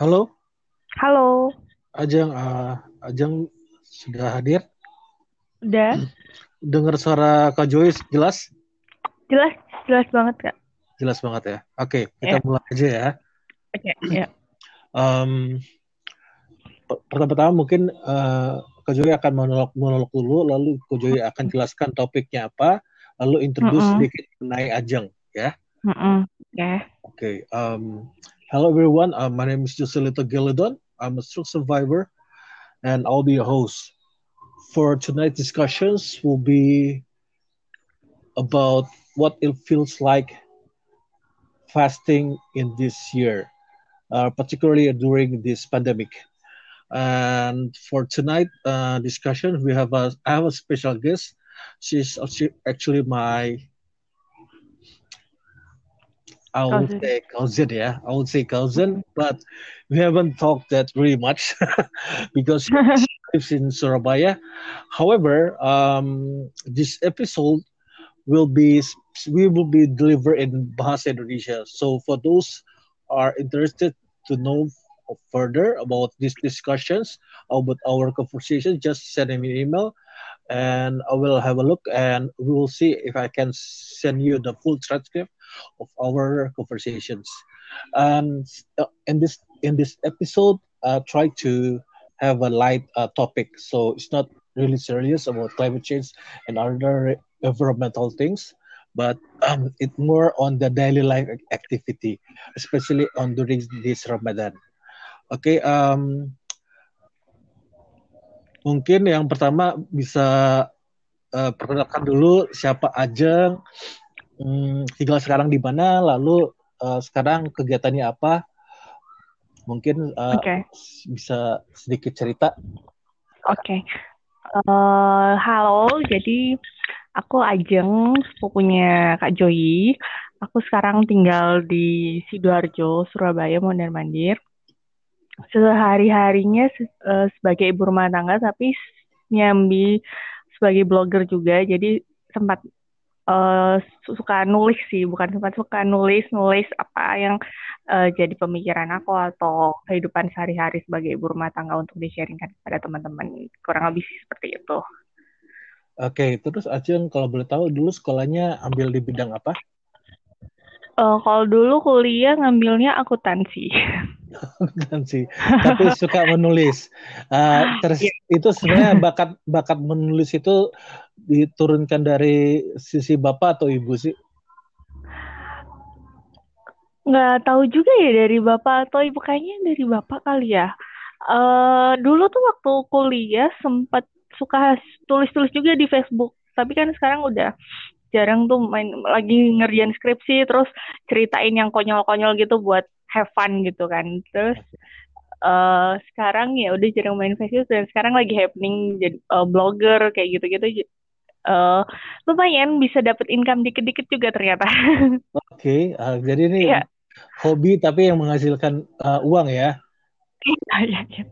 Halo, Halo, Ajeng. Uh, Ajeng sudah hadir. udah Dengar suara Kak Joyce jelas? jelas jelas banget kak. Jelas banget ya. Oke, kita Ya. mulai aja ya. Oke, ya. Um, per- pertama-tama mungkin uh, Kak Joy akan monolog monolog dulu, lalu Kak Joy akan jelaskan topiknya apa, lalu introduce Mm-mm. sedikit mengenai Ajeng ya. Mm-mm. Oke. Okay. Um, hello everyone. Uh, my name is Joselito Gilidon. I'm a stroke survivor, and I'll be your host. For tonight's discussions, will be about what it feels like fasting in this year, uh, particularly during this pandemic. And for tonight uh, discussion, we have a I have a special guest. She's actually my I would Cousin. say cousin, yeah. I would say cousin, but we haven't talked that really much because she lives in Surabaya. However, um, this episode will be we will be delivered in Bahasa Indonesia. So for those are interested to know further about these discussions about our conversation, just send me an email and I will have a look and we will see if I can send you the full transcript of our conversations. And uh, in this in this episode, uh, try to have a light uh, topic, so it's not really serious about climate change and other environmental things, but um, it's more on the daily life activity, especially on during this Ramadan. Okay, um, mungkin yang pertama bisa uh, perkenalkan dulu siapa Ajeng, hmm, tinggal sekarang di mana, lalu uh, sekarang kegiatannya apa? Mungkin uh, Oke. bisa sedikit cerita. Oke. Eh, halo, jadi aku Ajeng, sepupunya Kak Joyi. Aku sekarang tinggal di Sidoarjo, Surabaya, Mondar Mandir. Sehari-harinya se- eh, sebagai ibu rumah tangga, tapi nyambi sebagai blogger juga. Jadi sempat su- suka nulis sih, bukan sempat suka nulis, nulis apa yang eh, jadi pemikiran aku atau kehidupan sehari-hari sebagai ibu rumah tangga untuk di-sharingkan kepada teman-teman. Kurang lebih seperti itu. Oke, terus Ajeng kalau boleh tahu dulu sekolahnya ambil di bidang apa? Eh, kalau dulu kuliah ngambilnya akuntansi. sih, tapi suka menulis. Uh, terus itu sebenarnya bakat bakat menulis itu diturunkan dari sisi bapak atau ibu sih? Nggak tahu juga ya dari bapak atau ibu kayaknya dari bapak kali ya. Eh dulu tuh waktu kuliah sempat suka tulis-tulis juga di Facebook. Tapi kan sekarang udah jarang tuh main lagi ngerjain skripsi terus ceritain yang konyol-konyol gitu buat have fun gitu kan. Terus eh sekarang ya udah jarang main Facebook dan sekarang lagi happening jadi eh, blogger kayak gitu-gitu. Eh lumayan bisa dapet income dikit-dikit juga ternyata. Oke, uh, jadi ini Iya. hobi tapi yang menghasilkan uh, uang ya. Iya, iya, iya.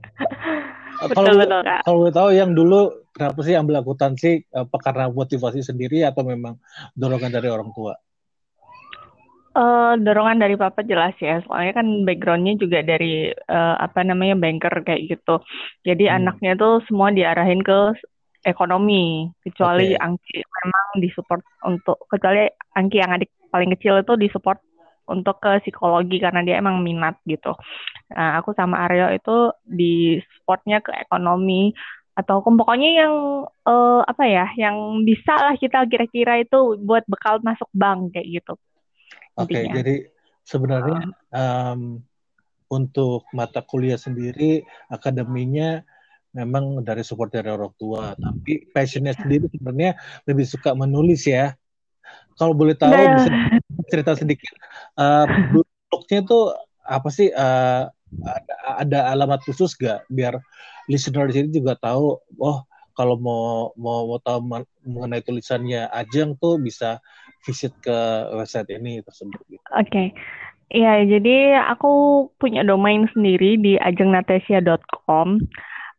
Uh, Betul, kalau kalau boleh tahu yang dulu kenapa sih ambil akuntansi? Apa karena motivasi sendiri atau memang dorongan dari orang tua? Eh, dorongan dari papa jelas ya, soalnya kan backgroundnya juga dari eh, apa namanya banker kayak gitu. Jadi Hmm. anaknya tuh semua diarahin ke ekonomi, kecuali Oke. Angki memang disupport untuk kecuali Angki yang adik paling kecil itu disupport untuk ke psikologi karena dia emang minat gitu. Nah, aku sama Aryo itu di supportnya ke ekonomi atau ke- pokoknya yang eh, apa ya, yang bisa lah kita kira-kira itu buat bekal masuk bank kayak gitu Oke, intinya. jadi sebenarnya um, untuk mata kuliah sendiri akademinya memang dari support dari orang tua, tapi passionnya sendiri sebenarnya lebih suka menulis ya. Kalau boleh tahu Nah, bisa cerita sedikit uh, blognya tuh apa sih? uh, ada, ada alamat khusus gak biar listener di sini juga tahu, oh kalau mau mau mau tahu men- mengenai tulisannya Ajeng tuh bisa visit ke website ini tersebut. Oke. Ya, jadi aku punya domain sendiri di ajengnatesia.com.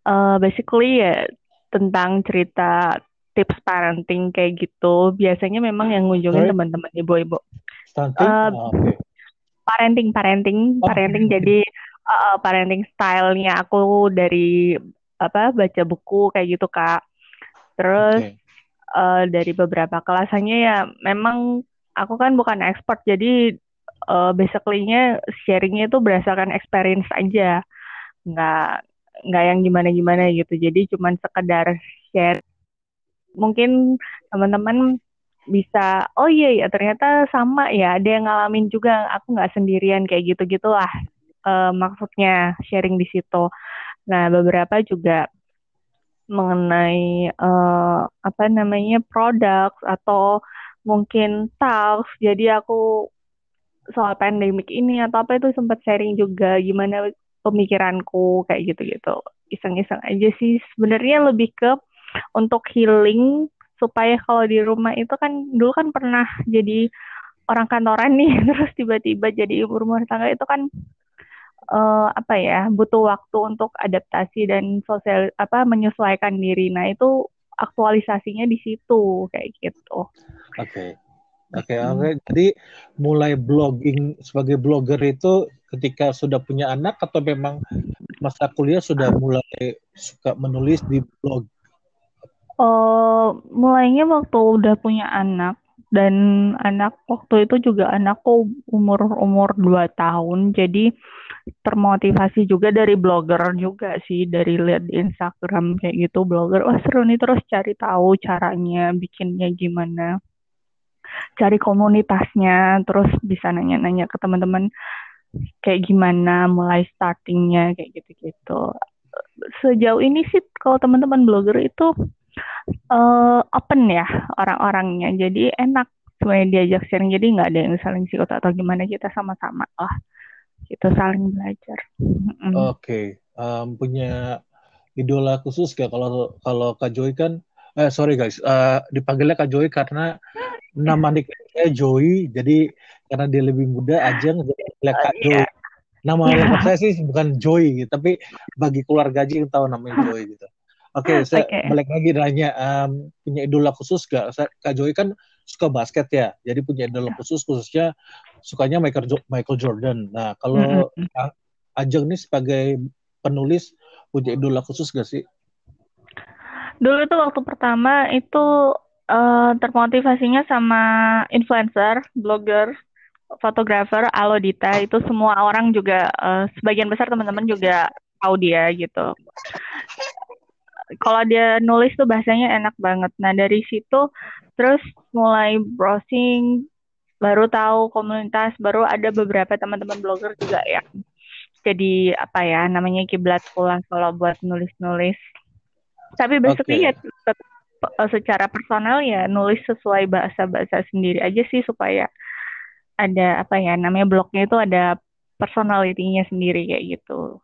Eh, basically ya tentang cerita tips parenting kayak gitu. Biasanya memang yang ngunjungin teman-teman ibu-ibu. Stunting? Oke. Parenting, parenting, Oh, parenting. Jadi uh, parenting stylenya aku dari apa baca buku kayak gitu kak. Terus okay. uh, dari beberapa kelasannya ya memang aku kan bukan expert jadi uh, basically-nya sharingnya itu berdasarkan experience aja nggak nggak yang gimana gimana gitu. Jadi cuman sekedar share. Mungkin teman-teman bisa oh iya ya ternyata sama ya ada yang ngalamin juga aku nggak sendirian kayak gitu gitulah uh, maksudnya sharing di situ. Nah beberapa juga mengenai uh, apa namanya produk atau mungkin talks jadi aku soal pandemik ini atau apa itu sempat sharing juga gimana pemikiranku kayak gitu-gitu iseng-iseng aja sih sebenarnya lebih ke untuk healing supaya kalau di rumah itu kan dulu kan pernah jadi orang kantoran nih terus tiba-tiba jadi ibu rumah tangga itu kan uh, apa ya butuh waktu untuk adaptasi dan sosial apa menyesuaikan diri nah itu aktualisasinya di situ kayak gitu. Oke. Okay. Oke, okay, oke. Okay. Jadi mulai blogging sebagai blogger itu ketika sudah punya anak atau memang masa kuliah sudah mulai suka menulis di blog Uh, mulainya waktu udah punya anak dan anak waktu itu juga anakku umur umur 2 tahun jadi termotivasi juga dari blogger juga sih dari lihat di Instagram kayak gitu blogger wah seru nih terus cari tahu caranya bikinnya gimana cari komunitasnya terus bisa nanya-nanya ke teman-teman kayak gimana mulai startingnya kayak gitu-gitu. Sejauh ini sih kalau teman-teman blogger itu uh, open ya orang-orangnya. Jadi enak semuanya diajak sharing. Jadi nggak ada yang saling sikut atau gimana kita sama-sama lah. Kita saling belajar. Oke okay. um, punya idola khusus gak kalau kalau Kak Joy kan? Eh sorry guys uh, dipanggilnya Kak Joy karena nama nicknya Joy jadi karena dia lebih muda aja jadi Kak oh, Joy nama lengkap saya sih bukan Joy gitu tapi bagi keluarga aja yang tahu namanya Joy gitu Oke, okay, saya okay. balik lagi nanya um, punya idola khusus gak? Saya, Kak Joy kan suka basket ya, jadi punya idola khusus khususnya sukanya Michael jo Michael Jordan. Nah, kalau mm -hmm. Ajeng nih sebagai penulis punya idola khusus gak sih? Dulu tuh waktu pertama itu uh, termotivasinya sama influencer, blogger, fotografer Alodita itu semua orang juga uh, sebagian besar teman-teman juga tahu dia gitu kalau dia nulis tuh bahasanya enak banget. Nah dari situ terus mulai browsing, baru tahu komunitas, baru ada beberapa teman-teman blogger juga ya. Jadi apa ya namanya kiblat pulang kalau buat nulis-nulis. Tapi basically okay. ya tetap secara personal ya nulis sesuai bahasa-bahasa sendiri aja sih supaya ada apa ya namanya blognya itu ada personalitinya sendiri kayak gitu.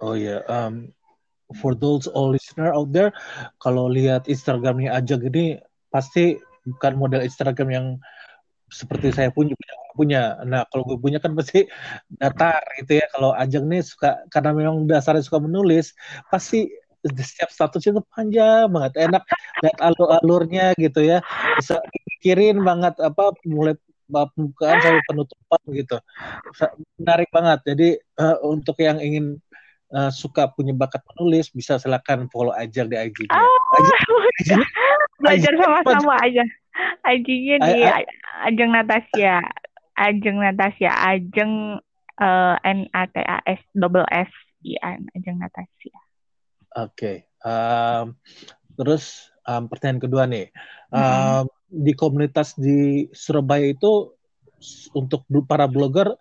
Oh ya, yeah. um, for those all listener out there, kalau lihat Instagramnya aja gini, pasti bukan model Instagram yang seperti saya pun juga punya. Nah, kalau gue punya kan pasti datar gitu ya. Kalau Ajeng nih suka karena memang dasarnya suka menulis, pasti setiap statusnya itu panjang banget, enak lihat alur-alurnya gitu ya. Bisa pikirin banget apa mulai pembukaan sampai penutupan gitu. Menarik banget. Jadi uh, untuk yang ingin uh, suka punya bakat menulis bisa silakan follow aja di IG-nya. Oh, belajar sama-sama aja. IG-nya di Ajeng Natasha. Ajeng Natasha, Ajeng uh, N A T A S double S I N Ajeng Natasha. Oke. Okay. Um, terus um, pertanyaan kedua nih. Um, hmm. Di komunitas di Surabaya itu untuk para blogger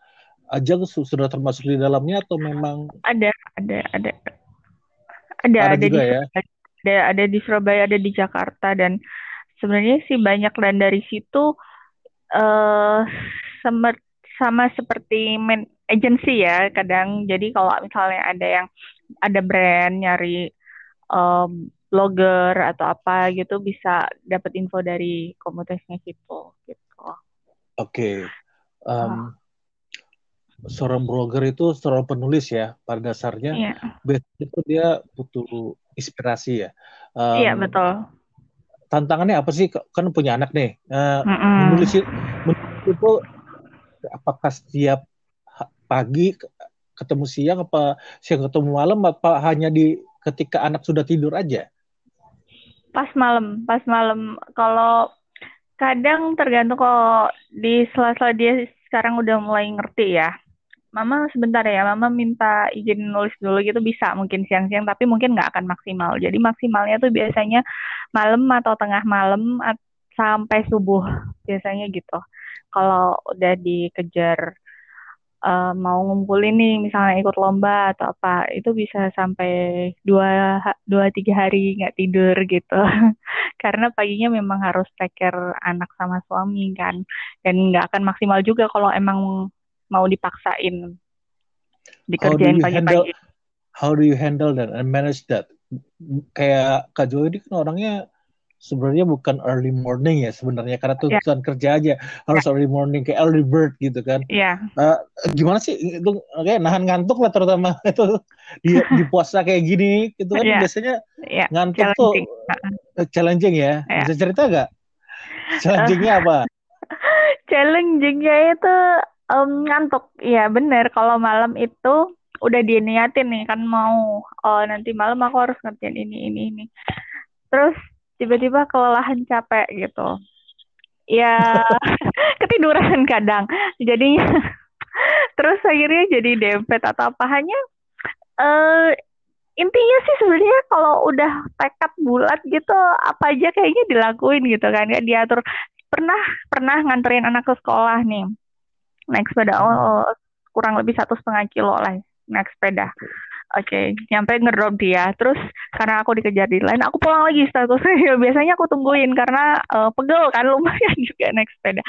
Ajang sudah termasuk di dalamnya atau memang ada ada ada ada ada, ada di, ya ada ada di Surabaya ada di Jakarta dan sebenarnya sih banyak dan dari situ uh, sama sama seperti main agency ya kadang jadi kalau misalnya ada yang ada brand nyari um, blogger atau apa gitu bisa dapat info dari komunitasnya situ gitu. Oke. Okay. Um, oh seorang blogger itu seorang penulis ya pada dasarnya yeah. itu dia butuh inspirasi ya um, iya yeah, betul tantangannya apa sih kan punya anak nih uh, mm -mm. menulis, menulis itu apakah setiap pagi ketemu siang apa siang ketemu malam apa hanya di ketika anak sudah tidur aja? Pas malam, pas malam. Kalau kadang tergantung kalau di sela-sela dia sekarang udah mulai ngerti ya. Mama sebentar ya, Mama minta izin nulis dulu gitu bisa mungkin siang-siang, tapi mungkin nggak akan maksimal. Jadi maksimalnya tuh biasanya malam atau tengah malam sampai subuh biasanya gitu. Kalau udah dikejar uh, mau ngumpulin nih misalnya ikut lomba atau apa itu bisa sampai dua dua tiga hari nggak tidur gitu karena paginya memang harus take care anak sama suami kan dan nggak akan maksimal juga kalau emang mau dipaksain dikerjain pagi-pagi. How do you handle that and manage that? Kayak Kak Joy ini kan orangnya sebenarnya bukan early morning ya sebenarnya karena iya. tuntutan yeah. kerja aja harus yeah. early morning kayak early bird gitu kan. Iya. Yeah. Uh, gimana sih itu kayak nahan ngantuk lah terutama itu di, di puasa kayak gini gitu kan yeah. biasanya yeah. ngantuk challenging. tuh challenging ya. Yeah. Bisa cerita gak? Challengingnya apa? Challengingnya itu um, ngantuk. Iya bener kalau malam itu udah diniatin nih kan mau oh nanti malam aku harus ngerjain ini ini ini. Terus tiba-tiba kelelahan capek gitu. Ya ketiduran kadang. Jadinya terus akhirnya jadi dempet atau apa. Hanya uh, intinya sih sebenarnya kalau udah tekad bulat gitu apa aja kayaknya dilakuin gitu kan. Ya diatur. Pernah pernah nganterin anak ke sekolah nih. Naik sepeda oh, kurang lebih satu setengah kilo lah naik sepeda Oke, okay, nyampe ngedrop dia. Terus karena aku dikejar di lain, aku pulang lagi statusnya. Ya, biasanya aku tungguin karena uh, pegel kan lumayan juga naik sepeda.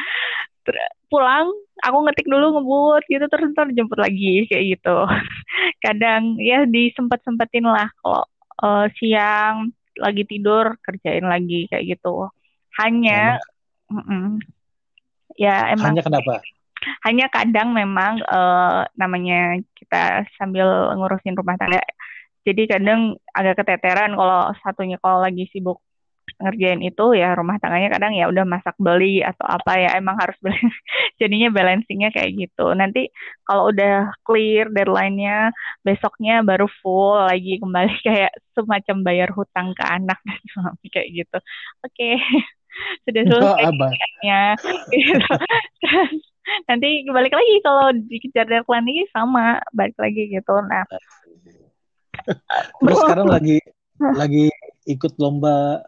Ter pulang, aku ngetik dulu ngebut gitu terus ntar jemput lagi kayak gitu. Kadang ya disempet-sempetin lah kalau uh, siang lagi tidur kerjain lagi kayak gitu. Hanya, mm -mm, ya emang. Hanya kenapa? Hanya kadang memang uh, namanya kita sambil ngurusin rumah tangga jadi kadang agak keteteran kalau satunya kalau lagi sibuk ngerjain itu ya rumah tangganya kadang ya udah masak beli atau apa ya emang harus beli. Jadinya balancingnya kayak gitu. Nanti kalau udah clear deadline-nya besoknya baru full lagi kembali kayak semacam bayar hutang ke anak dan suami kayak gitu. Oke. Okay. sudah selesai oh, gitu nanti balik lagi kalau dikejar deadline lagi sama balik lagi gitu. Nah terus sekarang lagi lagi ikut lomba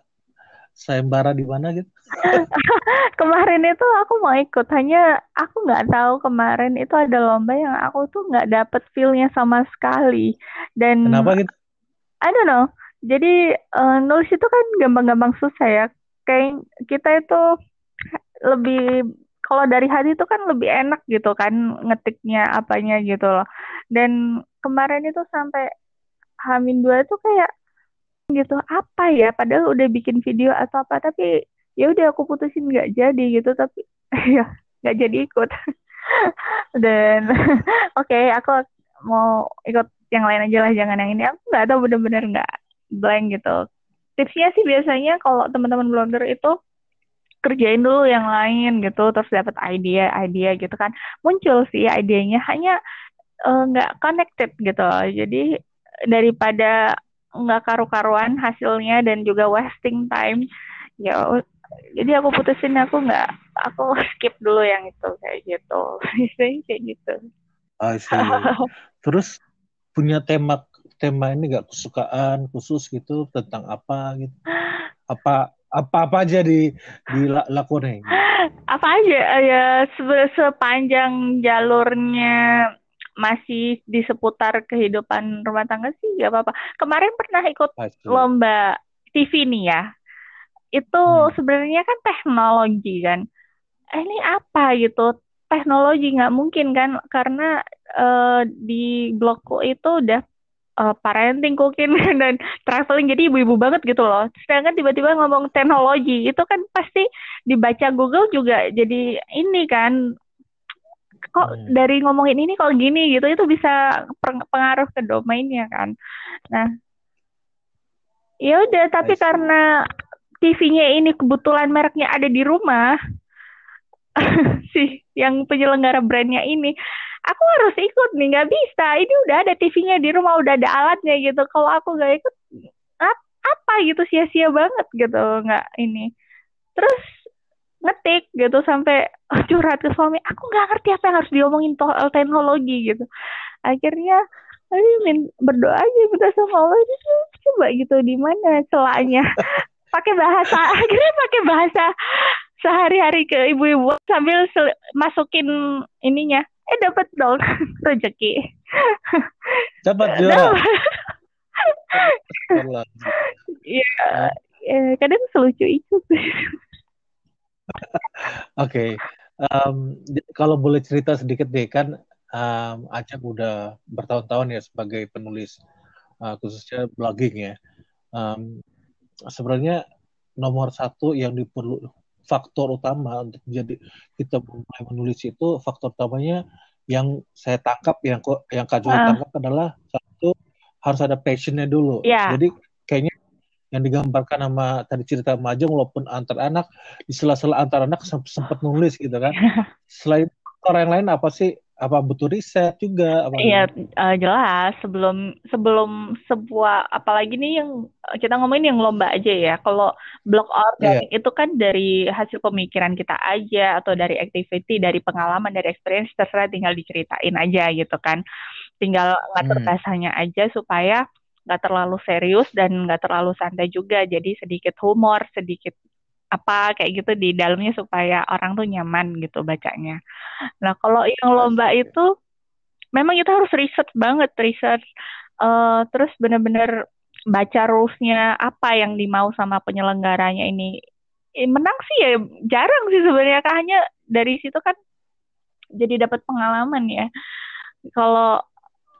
sayembara di mana gitu? Kemarin itu aku mau ikut hanya aku nggak tahu kemarin itu ada lomba yang aku tuh nggak dapet feelnya sama sekali. Dan kenapa gitu? I don't know. Jadi uh, nulis itu kan gampang-gampang susah ya. Kayak kita itu lebih kalau dari hati itu kan lebih enak gitu kan ngetiknya apanya gitu loh. Dan kemarin itu sampai Hamin dua itu kayak gitu apa ya? Padahal udah bikin video atau apa tapi ya udah aku putusin nggak jadi gitu tapi ya nggak jadi ikut. Dan oke okay, aku mau ikut yang lain aja lah jangan yang ini. Aku nggak tahu bener-bener nggak blank gitu. Tipsnya sih biasanya kalau teman-teman blogger itu kerjain dulu yang lain gitu terus dapat ide ide gitu kan. Muncul sih idenya hanya eh, nggak uh, connected gitu jadi daripada nggak karu-karuan hasilnya dan juga wasting time ya jadi aku putusin aku nggak aku skip dulu yang itu kayak gitu. Kayak gitu. Terus punya tema tema ini gak kesukaan khusus gitu tentang apa gitu? Apa apa-apa aja di dilakukan apa aja ya sepanjang jalurnya masih di seputar kehidupan rumah tangga sih gak apa-apa. Kemarin pernah ikut Pasti. lomba TV nih ya. Itu hmm. sebenarnya kan teknologi kan. Eh, ini apa gitu? Teknologi nggak mungkin kan karena uh, di blogku itu udah uh, parenting, cooking dan traveling jadi ibu-ibu banget gitu loh. Sedangkan tiba-tiba ngomong teknologi itu kan pasti dibaca Google juga jadi ini kan kok hmm. dari ngomongin ini kok gini gitu itu bisa pengaruh ke domainnya kan. Nah, ya udah tapi karena TV-nya ini kebetulan mereknya ada di rumah si yang penyelenggara brandnya ini aku harus ikut nih nggak bisa. Ini udah ada TV-nya di rumah udah ada alatnya gitu. Kalau aku nggak ikut apa gitu sia-sia banget gitu nggak ini. Terus ngetik gitu sampai curhat ke suami. Aku nggak ngerti apa yang harus diomongin soal teknologi gitu. Akhirnya aduh min berdoa aja minta sama Allah. Coba gitu di mana celahnya? Pakai bahasa akhirnya pakai bahasa sehari-hari ke ibu-ibu. Sambil masukin ininya eh dapat dong rezeki dapat juga Iya, ya, kadang selucu itu sih. Oke, okay. um, kalau boleh cerita sedikit deh kan um, Acap udah bertahun-tahun ya sebagai penulis uh, khususnya blogging ya. Um, sebenarnya nomor satu yang diperlu faktor utama untuk jadi kita mulai menulis itu faktor utamanya yang saya tangkap yang yang Kak Joy uh. tangkap adalah satu harus ada passionnya dulu. Yeah. Jadi kayaknya yang digambarkan sama tadi cerita Majeng walaupun antar anak di sela-sela antar anak sempat nulis gitu kan. Selain orang lain apa sih? Apa butuh riset juga? Iya uh, jelas sebelum sebelum sebuah apalagi nih yang kita ngomongin yang lomba aja ya. Kalau blog organik yeah. itu kan dari hasil pemikiran kita aja atau dari activity, dari pengalaman, dari experience terserah tinggal diceritain aja gitu kan. Tinggal ngatur hmm. bahasanya aja supaya nggak terlalu serius dan nggak terlalu santai juga jadi sedikit humor sedikit apa kayak gitu di dalamnya supaya orang tuh nyaman gitu bacanya. Nah kalau yang lomba itu memang kita harus riset banget riset uh, terus benar-benar baca rulesnya apa yang dimau sama penyelenggaranya ini. Eh, menang sih ya jarang sih sebenarnya hanya dari situ kan jadi dapat pengalaman ya. Kalau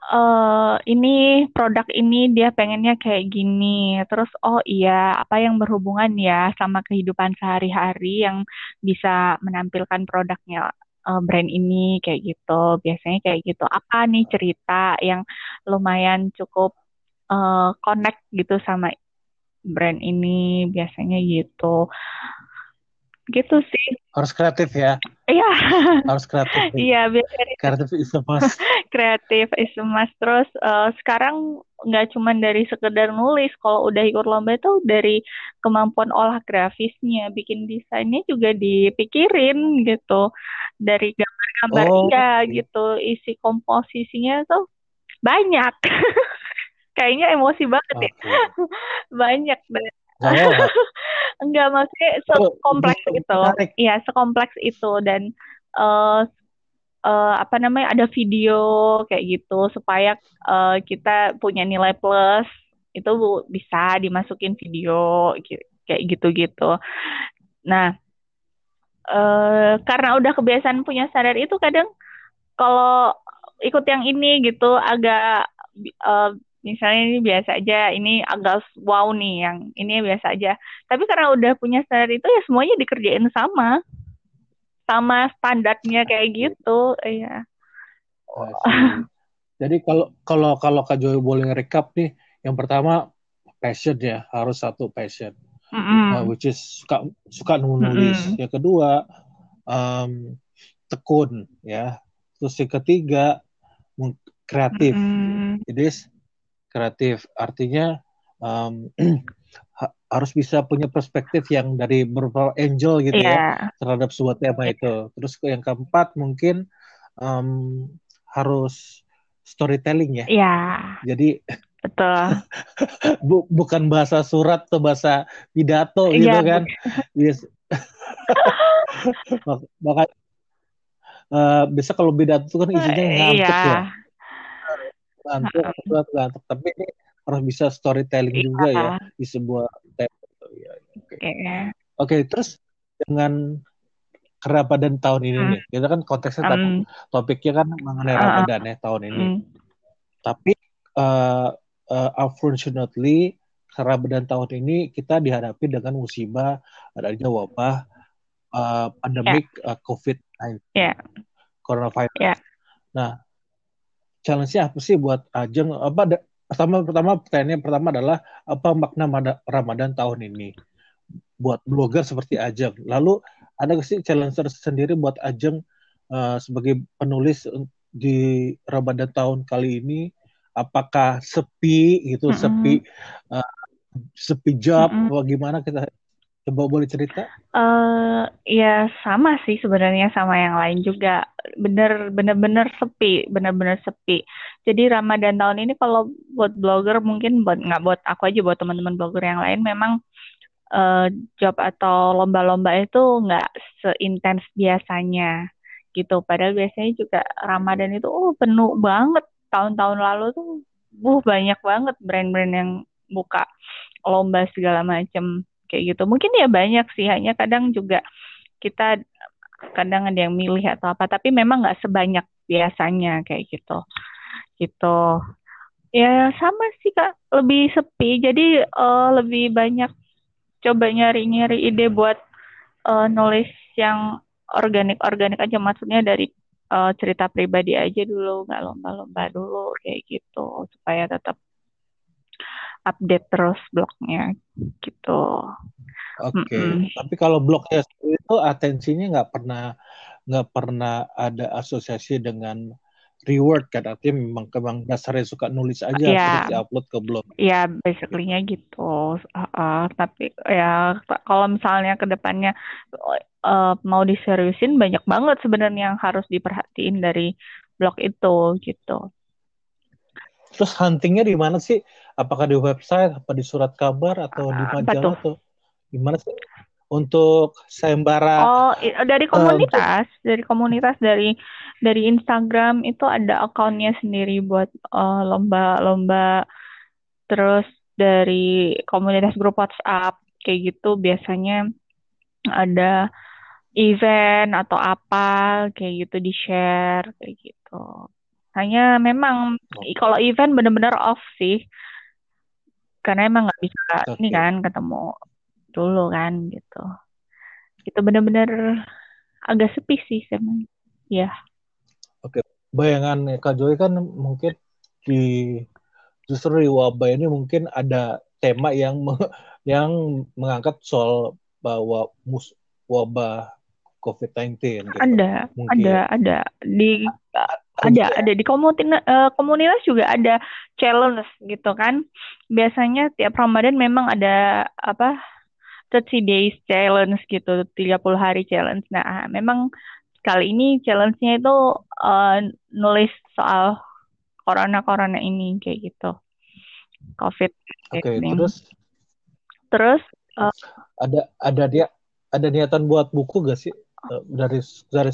uh, ini produk ini dia pengennya kayak gini. Terus oh iya, apa yang berhubungan ya sama kehidupan sehari-hari yang bisa menampilkan produknya uh, brand ini kayak gitu. Biasanya kayak gitu. Apa nih cerita yang lumayan cukup uh, connect gitu sama brand ini? Biasanya gitu. Gitu sih. Harus kreatif ya. Iya. Harus kreatif iya biasanya kreatif is the must kreatif is must terus uh, sekarang nggak cuma dari sekedar nulis kalau udah ikut lomba itu dari kemampuan olah grafisnya bikin desainnya juga dipikirin gitu. Dari gambar-gambar oh. iya gitu isi komposisinya tuh banyak. Kayaknya emosi banget okay. ya banyak banget. Enggak maksudnya sekompleks oh, itu. Iya, sekompleks itu. Dan uh, uh, apa namanya ada video kayak gitu supaya uh, kita punya nilai plus itu bisa dimasukin video kayak gitu-gitu. Nah, uh, karena udah kebiasaan punya sadar itu kadang kalau ikut yang ini gitu agak uh, misalnya ini biasa aja, ini agak wow nih, yang ini biasa aja. Tapi karena udah punya standar itu ya semuanya dikerjain sama, sama standarnya kayak gitu, ya. Jadi kalau kalau kalau Kak Joy boleh recap nih, yang pertama passion ya, harus satu passion, mm -hmm. uh, which is suka suka nulis. Mm -hmm. Yang kedua um, tekun ya, terus yang ketiga kreatif. Mm -hmm. Jadi kreatif artinya um, harus bisa punya perspektif yang dari beberapa angel gitu yeah. ya terhadap sebuah tema itu terus yang keempat mungkin um, harus storytelling ya yeah. jadi betul bu, bukan bahasa surat atau bahasa pidato gitu yeah. kan yes. maka uh, bisa kalau pidato itu kan isinya ngantuk yeah. ya ngantuk ngantuk ngantuk tapi ini harus bisa storytelling iya. juga ya di sebuah tema ya, oke okay. yeah. oke okay, terus dengan kerabadan tahun ini hmm. nih kita kan konteksnya um, topiknya kan mengenai uh, Ramadan ya tahun ini um, tapi uh, uh, unfortunately kerabadan tahun ini kita dihadapi dengan musibah adanya wabah uh, pandemik yeah. uh, COVID-19 yeah. coronavirus yeah. nah challenge-nya apa sih buat Ajeng? Apa pertama pertama pertanyaannya pertama adalah apa makna Ramadan tahun ini buat blogger seperti Ajeng? Lalu ada sih challenge sendiri buat Ajeng uh, sebagai penulis di Ramadan tahun kali ini apakah sepi gitu, mm -hmm. sepi uh, sepi job, mm -hmm. bagaimana kita coba boleh cerita? Uh, ya sama sih sebenarnya sama yang lain juga, bener bener bener sepi, bener bener sepi. Jadi Ramadan tahun ini kalau buat blogger mungkin buat nggak buat aku aja, buat teman-teman blogger yang lain memang uh, job atau lomba-lomba itu nggak seintens biasanya gitu. Padahal biasanya juga Ramadan itu oh penuh banget tahun-tahun lalu tuh buh banyak banget brand-brand yang buka lomba segala macam kayak gitu. Mungkin ya banyak sih, hanya kadang juga kita kadang ada yang milih atau apa, tapi memang nggak sebanyak biasanya kayak gitu. Gitu. Ya sama sih kak, lebih sepi. Jadi uh, lebih banyak coba nyari-nyari ide buat uh, nulis yang organik-organik aja, maksudnya dari uh, cerita pribadi aja dulu, nggak lomba-lomba dulu kayak gitu supaya tetap update terus blognya gitu. Oke, okay. mm -mm. tapi kalau blognya itu atensinya nggak pernah nggak pernah ada asosiasi dengan reward kan artinya memang memang dasarnya suka nulis aja yeah. terus upload ke blog. Iya, yeah, basically-nya gitu. Uh, uh, tapi ya kalau misalnya ke depannya uh, mau diseriusin banyak banget sebenarnya yang harus diperhatiin dari blog itu gitu. Terus huntingnya di mana sih? Apakah di website, apa di surat kabar atau di majalah atau gimana sih? Untuk sayembara Oh, dari komunitas, uh, dari komunitas dari dari Instagram itu ada akunnya sendiri buat lomba-lomba. Uh, Terus dari komunitas grup WhatsApp kayak gitu biasanya ada event atau apa kayak gitu di share kayak gitu. Hanya memang oh. kalau event benar-benar off sih. Karena emang nggak bisa okay. ini kan ketemu dulu kan gitu. Itu benar-benar agak sepi sih emang. Ya. Oke, okay. bayangan Kak Joy kan mungkin di justru di wabah ini mungkin ada tema yang yang mengangkat soal bahwa mus wabah COVID-19 gitu. Ada, mungkin. ada, ada di ada ada. Di komunitas uh, komunitas juga ada challenge gitu kan. Biasanya tiap Ramadan memang ada apa 30 days challenge gitu 30 hari challenge. Nah memang kali ini challenge-nya itu uh, nulis soal corona corona ini kayak gitu. Covid oke okay, terus? Terus uh, ada ada dia ada niatan buat buku gak sih? Dari dari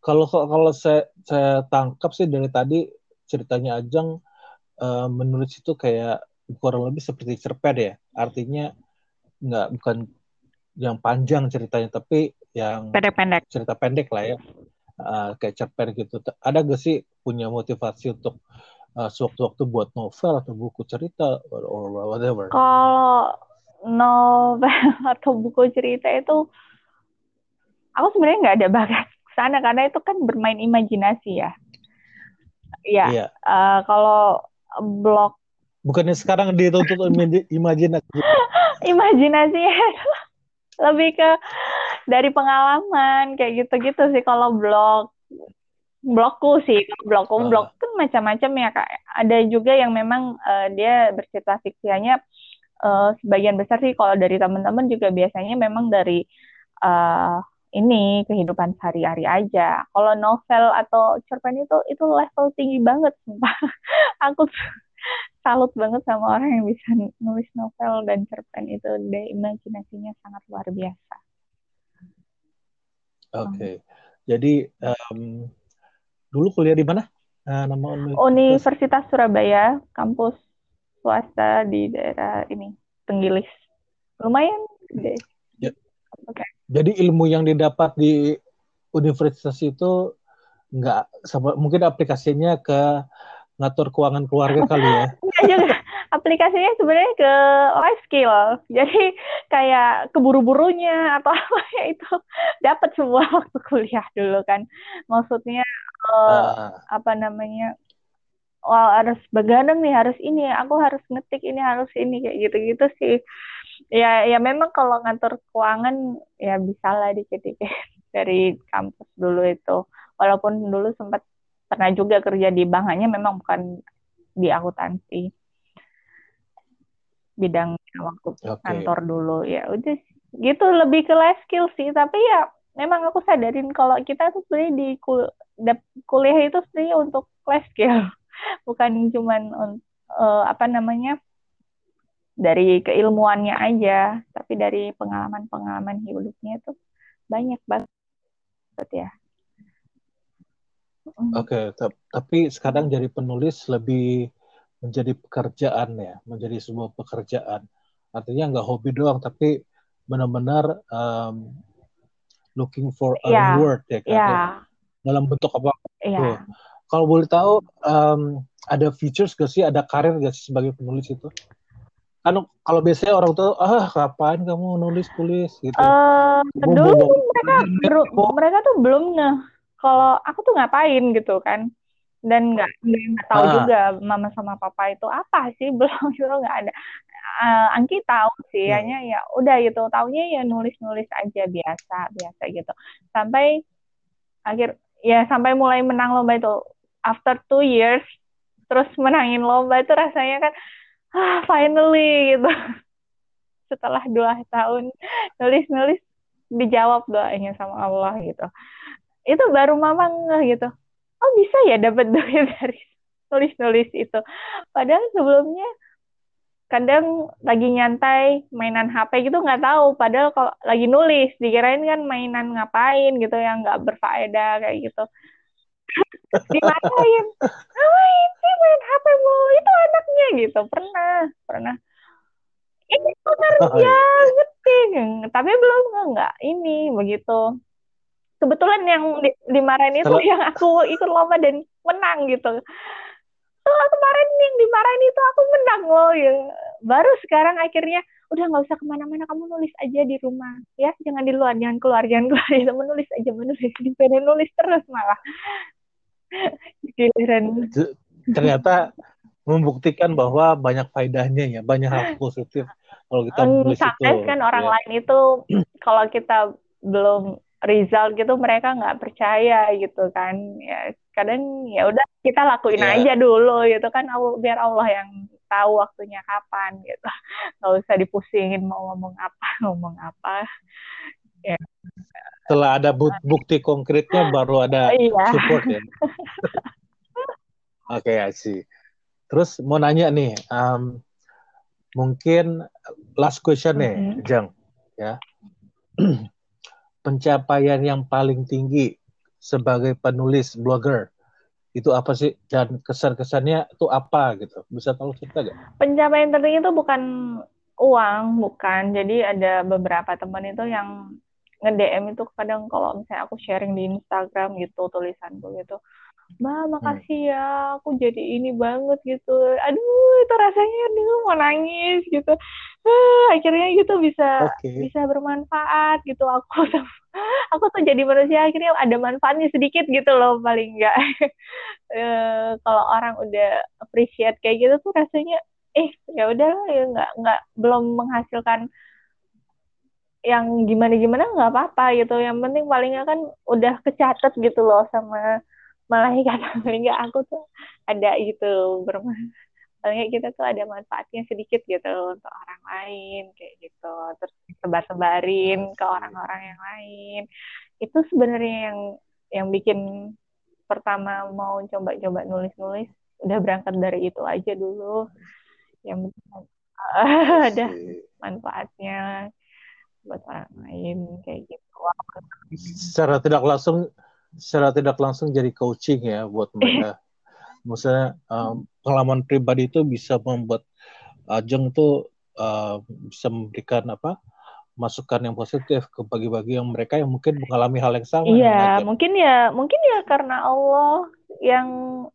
kalau kalau saya saya tangkap sih dari tadi ceritanya Ajeng uh, menulis itu kayak kurang lebih seperti cerpen ya. Artinya nggak bukan yang panjang ceritanya tapi yang pendek-pendek. Cerita pendek lah ya. Uh, kayak cerpen gitu. Ada gak sih punya motivasi untuk uh, sewaktu-waktu buat novel atau buku cerita or, or whatever? Kalau novel atau buku cerita itu aku sebenarnya nggak ada bakat sana karena itu kan bermain imajinasi ya. Ya, iya. uh, kalau blog bukannya sekarang dituntut imajinasi. imajinasi lebih ke dari pengalaman kayak gitu-gitu sih kalau blog blogku sih blogku uh. blog kan macam-macam ya kak ada juga yang memang uh, dia bercerita fiksianya uh, sebagian besar sih kalau dari teman-teman juga biasanya memang dari uh, ini kehidupan sehari-hari aja. Kalau novel atau cerpen itu itu level tinggi banget, sumpah. Aku salut banget sama orang yang bisa nulis novel dan cerpen itu deh imajinasinya sangat luar biasa. Oke, okay. hmm. jadi um, dulu kuliah di mana? Uh, nama universitas? Universitas Surabaya, kampus swasta di daerah ini Tenggilis. Lumayan gede. Ya. Oke. Okay. Jadi ilmu yang didapat di universitas itu nggak mungkin aplikasinya ke ngatur keuangan keluarga kali ya. Enggak juga. Aplikasinya sebenarnya ke life skill. Jadi kayak keburu-burunya atau apa ya itu dapat semua waktu kuliah dulu kan. Maksudnya uh, uh. apa namanya? Wah harus begadang nih, harus ini, aku harus ngetik ini, harus ini kayak gitu-gitu sih ya ya memang kalau ngatur keuangan ya bisa lah dikit-dikit dari kampus dulu itu. Walaupun dulu sempat pernah juga kerja di bank hanya memang bukan di akuntansi. Bidang waktu okay. kantor dulu ya udah. Gitu lebih ke life skill sih. Tapi ya memang aku sadarin kalau kita tuh sebenarnya di kul kuliah itu sebenarnya untuk life skill. Bukan cuman uh, apa namanya dari keilmuannya aja tapi dari pengalaman-pengalaman hidupnya itu banyak banget ya Oke, okay, tapi sekarang jadi penulis lebih menjadi pekerjaan ya, menjadi sebuah pekerjaan. Artinya nggak hobi doang, tapi benar-benar um, looking for a yeah. reward ya kan. Yeah. Dalam bentuk apa? Yeah. Kalau boleh tahu, um, ada features gak sih, ada karir gak sih sebagai penulis itu? Kan kalau biasanya orang tuh, ah kapan kamu nulis tulis gitu. Uh, dulu mereka mereka tuh belum nge kalau aku tuh ngapain gitu kan dan nggak nggak tahu ah. juga mama sama papa itu apa sih belum itu nggak ada uh, Angki tahu sih hmm. hanya ya udah gitu taunya ya nulis nulis aja biasa biasa gitu sampai akhir ya sampai mulai menang lomba itu after two years terus menangin lomba itu rasanya kan ah finally gitu. Setelah dua tahun nulis nulis dijawab doanya sama Allah gitu. Itu baru mama ngeh gitu. Oh bisa ya dapat duit dari nulis-nulis itu? Padahal sebelumnya kadang lagi nyantai mainan HP gitu nggak tahu. Padahal kalau lagi nulis dikirain kan mainan ngapain gitu yang nggak berfaedah kayak gitu dimarahin ngapain sih main HP mulu? Itu anaknya gitu. Pernah pernah. Ini pekerja ngeting tapi belum nggak ini begitu. Kebetulan yang di, dimarahin itu Kalau... yang aku ikut lomba dan menang gitu. Setelah kemarin yang dimarahin itu aku menang loh. Ya baru sekarang akhirnya udah nggak usah ke mana-mana. Kamu nulis aja di rumah. Ya jangan di luar jangan keluar jangan keluar. Itu menulis aja menulis di pengen nulis terus malah giliran. Ternyata membuktikan bahwa banyak faedahnya ya banyak hal positif. Kalau kita nulis itu kan orang ya. lain itu kalau kita belum result gitu mereka nggak percaya gitu kan. Ya kadang ya udah kita lakuin yeah. aja dulu gitu kan biar Allah yang tahu waktunya kapan gitu. Nggak usah dipusingin mau ngomong apa ngomong apa. Ya setelah ada bukti konkretnya baru ada iya. support ya. Oke okay, sih terus mau nanya nih um, mungkin last question nih mm -hmm. Jang ya. Pencapaian yang paling tinggi sebagai penulis blogger itu apa sih? Dan kesan-kesannya itu apa gitu? Bisa tahu cerita gak? Pencapaian tertinggi itu bukan uang bukan. Jadi ada beberapa teman itu yang nge-DM itu kadang kalau misalnya aku sharing di Instagram gitu tulisanku gitu Mbak hmm. makasih ya aku jadi ini banget gitu aduh itu rasanya aduh mau nangis gitu uh, akhirnya gitu bisa okay. bisa bermanfaat gitu aku tuh aku tuh jadi manusia akhirnya ada manfaatnya sedikit gitu loh paling enggak uh, kalau orang udah appreciate kayak gitu tuh rasanya eh ya udah ya nggak nggak belum menghasilkan yang gimana gimana nggak apa-apa gitu. Yang penting palingnya kan udah kecatat gitu loh sama malaikat. Paling nggak aku tuh ada gitu bermanfaat paling kita tuh ada manfaatnya sedikit gitu untuk orang lain kayak gitu. Terus sebar-sebarin ke orang-orang yang lain. Itu sebenarnya yang yang bikin pertama mau coba-coba nulis-nulis udah berangkat dari itu aja dulu. Yang ada manfaatnya buat orang lain kayak gitu secara tidak langsung secara tidak langsung jadi coaching ya buat mereka. Maksudnya um, pengalaman pribadi itu bisa membuat Ajeng itu uh, bisa memberikan apa masukan yang positif ke bagi-bagi yang mereka yang mungkin mengalami hal yang sama. Iya, mungkin ya, mungkin ya karena Allah yang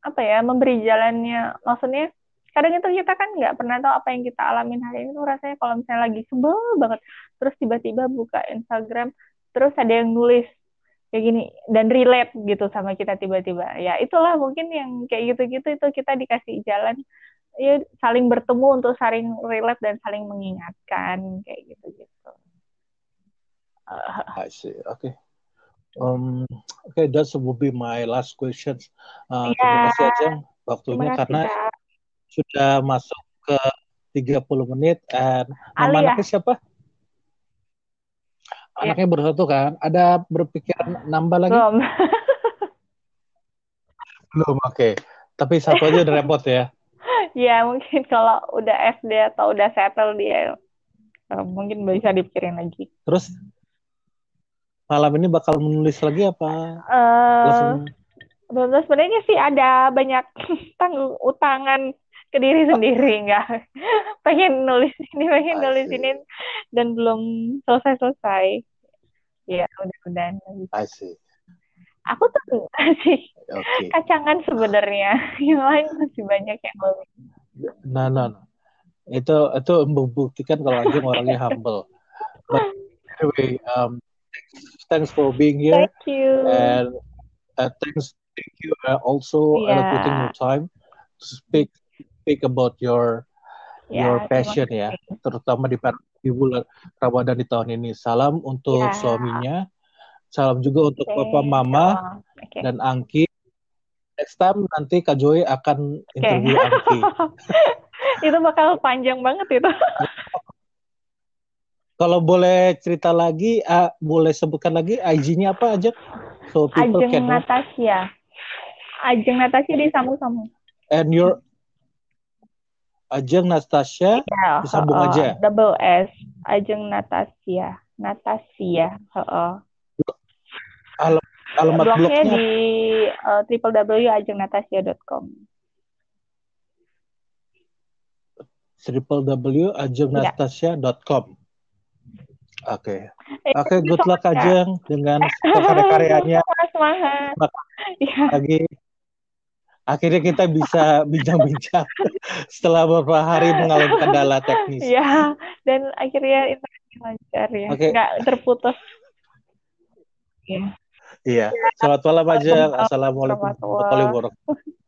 apa ya memberi jalannya. Maksudnya kadang itu kita kan nggak pernah tahu apa yang kita alamin hari ini tuh rasanya kalau misalnya lagi sebel banget, terus tiba-tiba buka Instagram, terus ada yang nulis kayak gini dan relate gitu sama kita tiba-tiba ya itulah mungkin yang kayak gitu-gitu itu kita dikasih jalan ya saling bertemu untuk saling relate dan saling mengingatkan kayak gitu-gitu. Uh. Oke. Okay. Um, okay, that will be my last question. Uh, Iya. Terima kasih Ajeng waktunya Terima kasih, karena Kak. Sudah masuk ke 30 menit. And nama ya? anaknya siapa? Iya. Anaknya baru satu kan? Ada berpikiran nambah lagi? Belum. Belum, oke. Tapi satu aja udah repot ya. Ya, mungkin kalau udah SD atau udah settle dia eh, mungkin bisa dipikirin lagi. Terus malam ini bakal menulis lagi apa? Eh, Langsung tahu sebenarnya sih ada banyak tanggung utangan ke diri sendiri nggak. Pengen nulis ini pengen nulis ini dan belum selesai selesai ya mudah-mudahan aku tuh sih. Oke. kacangan sebenarnya. Yang lain masih banyak yang belum. Nah, nah, nah. Itu itu membuktikan kalau Ajeng orangnya humble. But anyway, um, thanks for being here. Thank you. And uh, thanks thank you uh, also Yeah. putting your time to speak speak about your Ya, your passion ya, terutama di, di bulan Ramadan di tahun ini. Salam untuk Ya. suaminya, salam juga untuk Oke, Papa Mama shalom. Oke. dan Angki. Next time nanti Kak Joy akan interview Angki. itu bakal panjang banget itu. Kalau boleh cerita lagi, uh, boleh sebutkan lagi IG-nya apa aja? So people Ajeng can. Natasha. Ajeng Natasha disambung-sambung. And your Ajeng Natasha Ya, disambung heeh. aja. Double S. Ajeng Natasha. Natasha. heeh. Al- alamat Blognya blognya di uh, www.ajengnatasha.com. www.ajengnatasha.com. Oke. Eh, Oke, good so luck. Ajeng dengan karya-karyanya Semangat, semangat. Ya, lagi. Akhirnya kita bisa bincang-bincang setelah beberapa hari mengalami kendala teknis. ya, dan akhirnya internetnya lancar ya, Oke. nggak terputus. Ya. Iya. Selamat malam. Waalaikumsalam Assalamualaikum warahmatullahi wabarakatuh.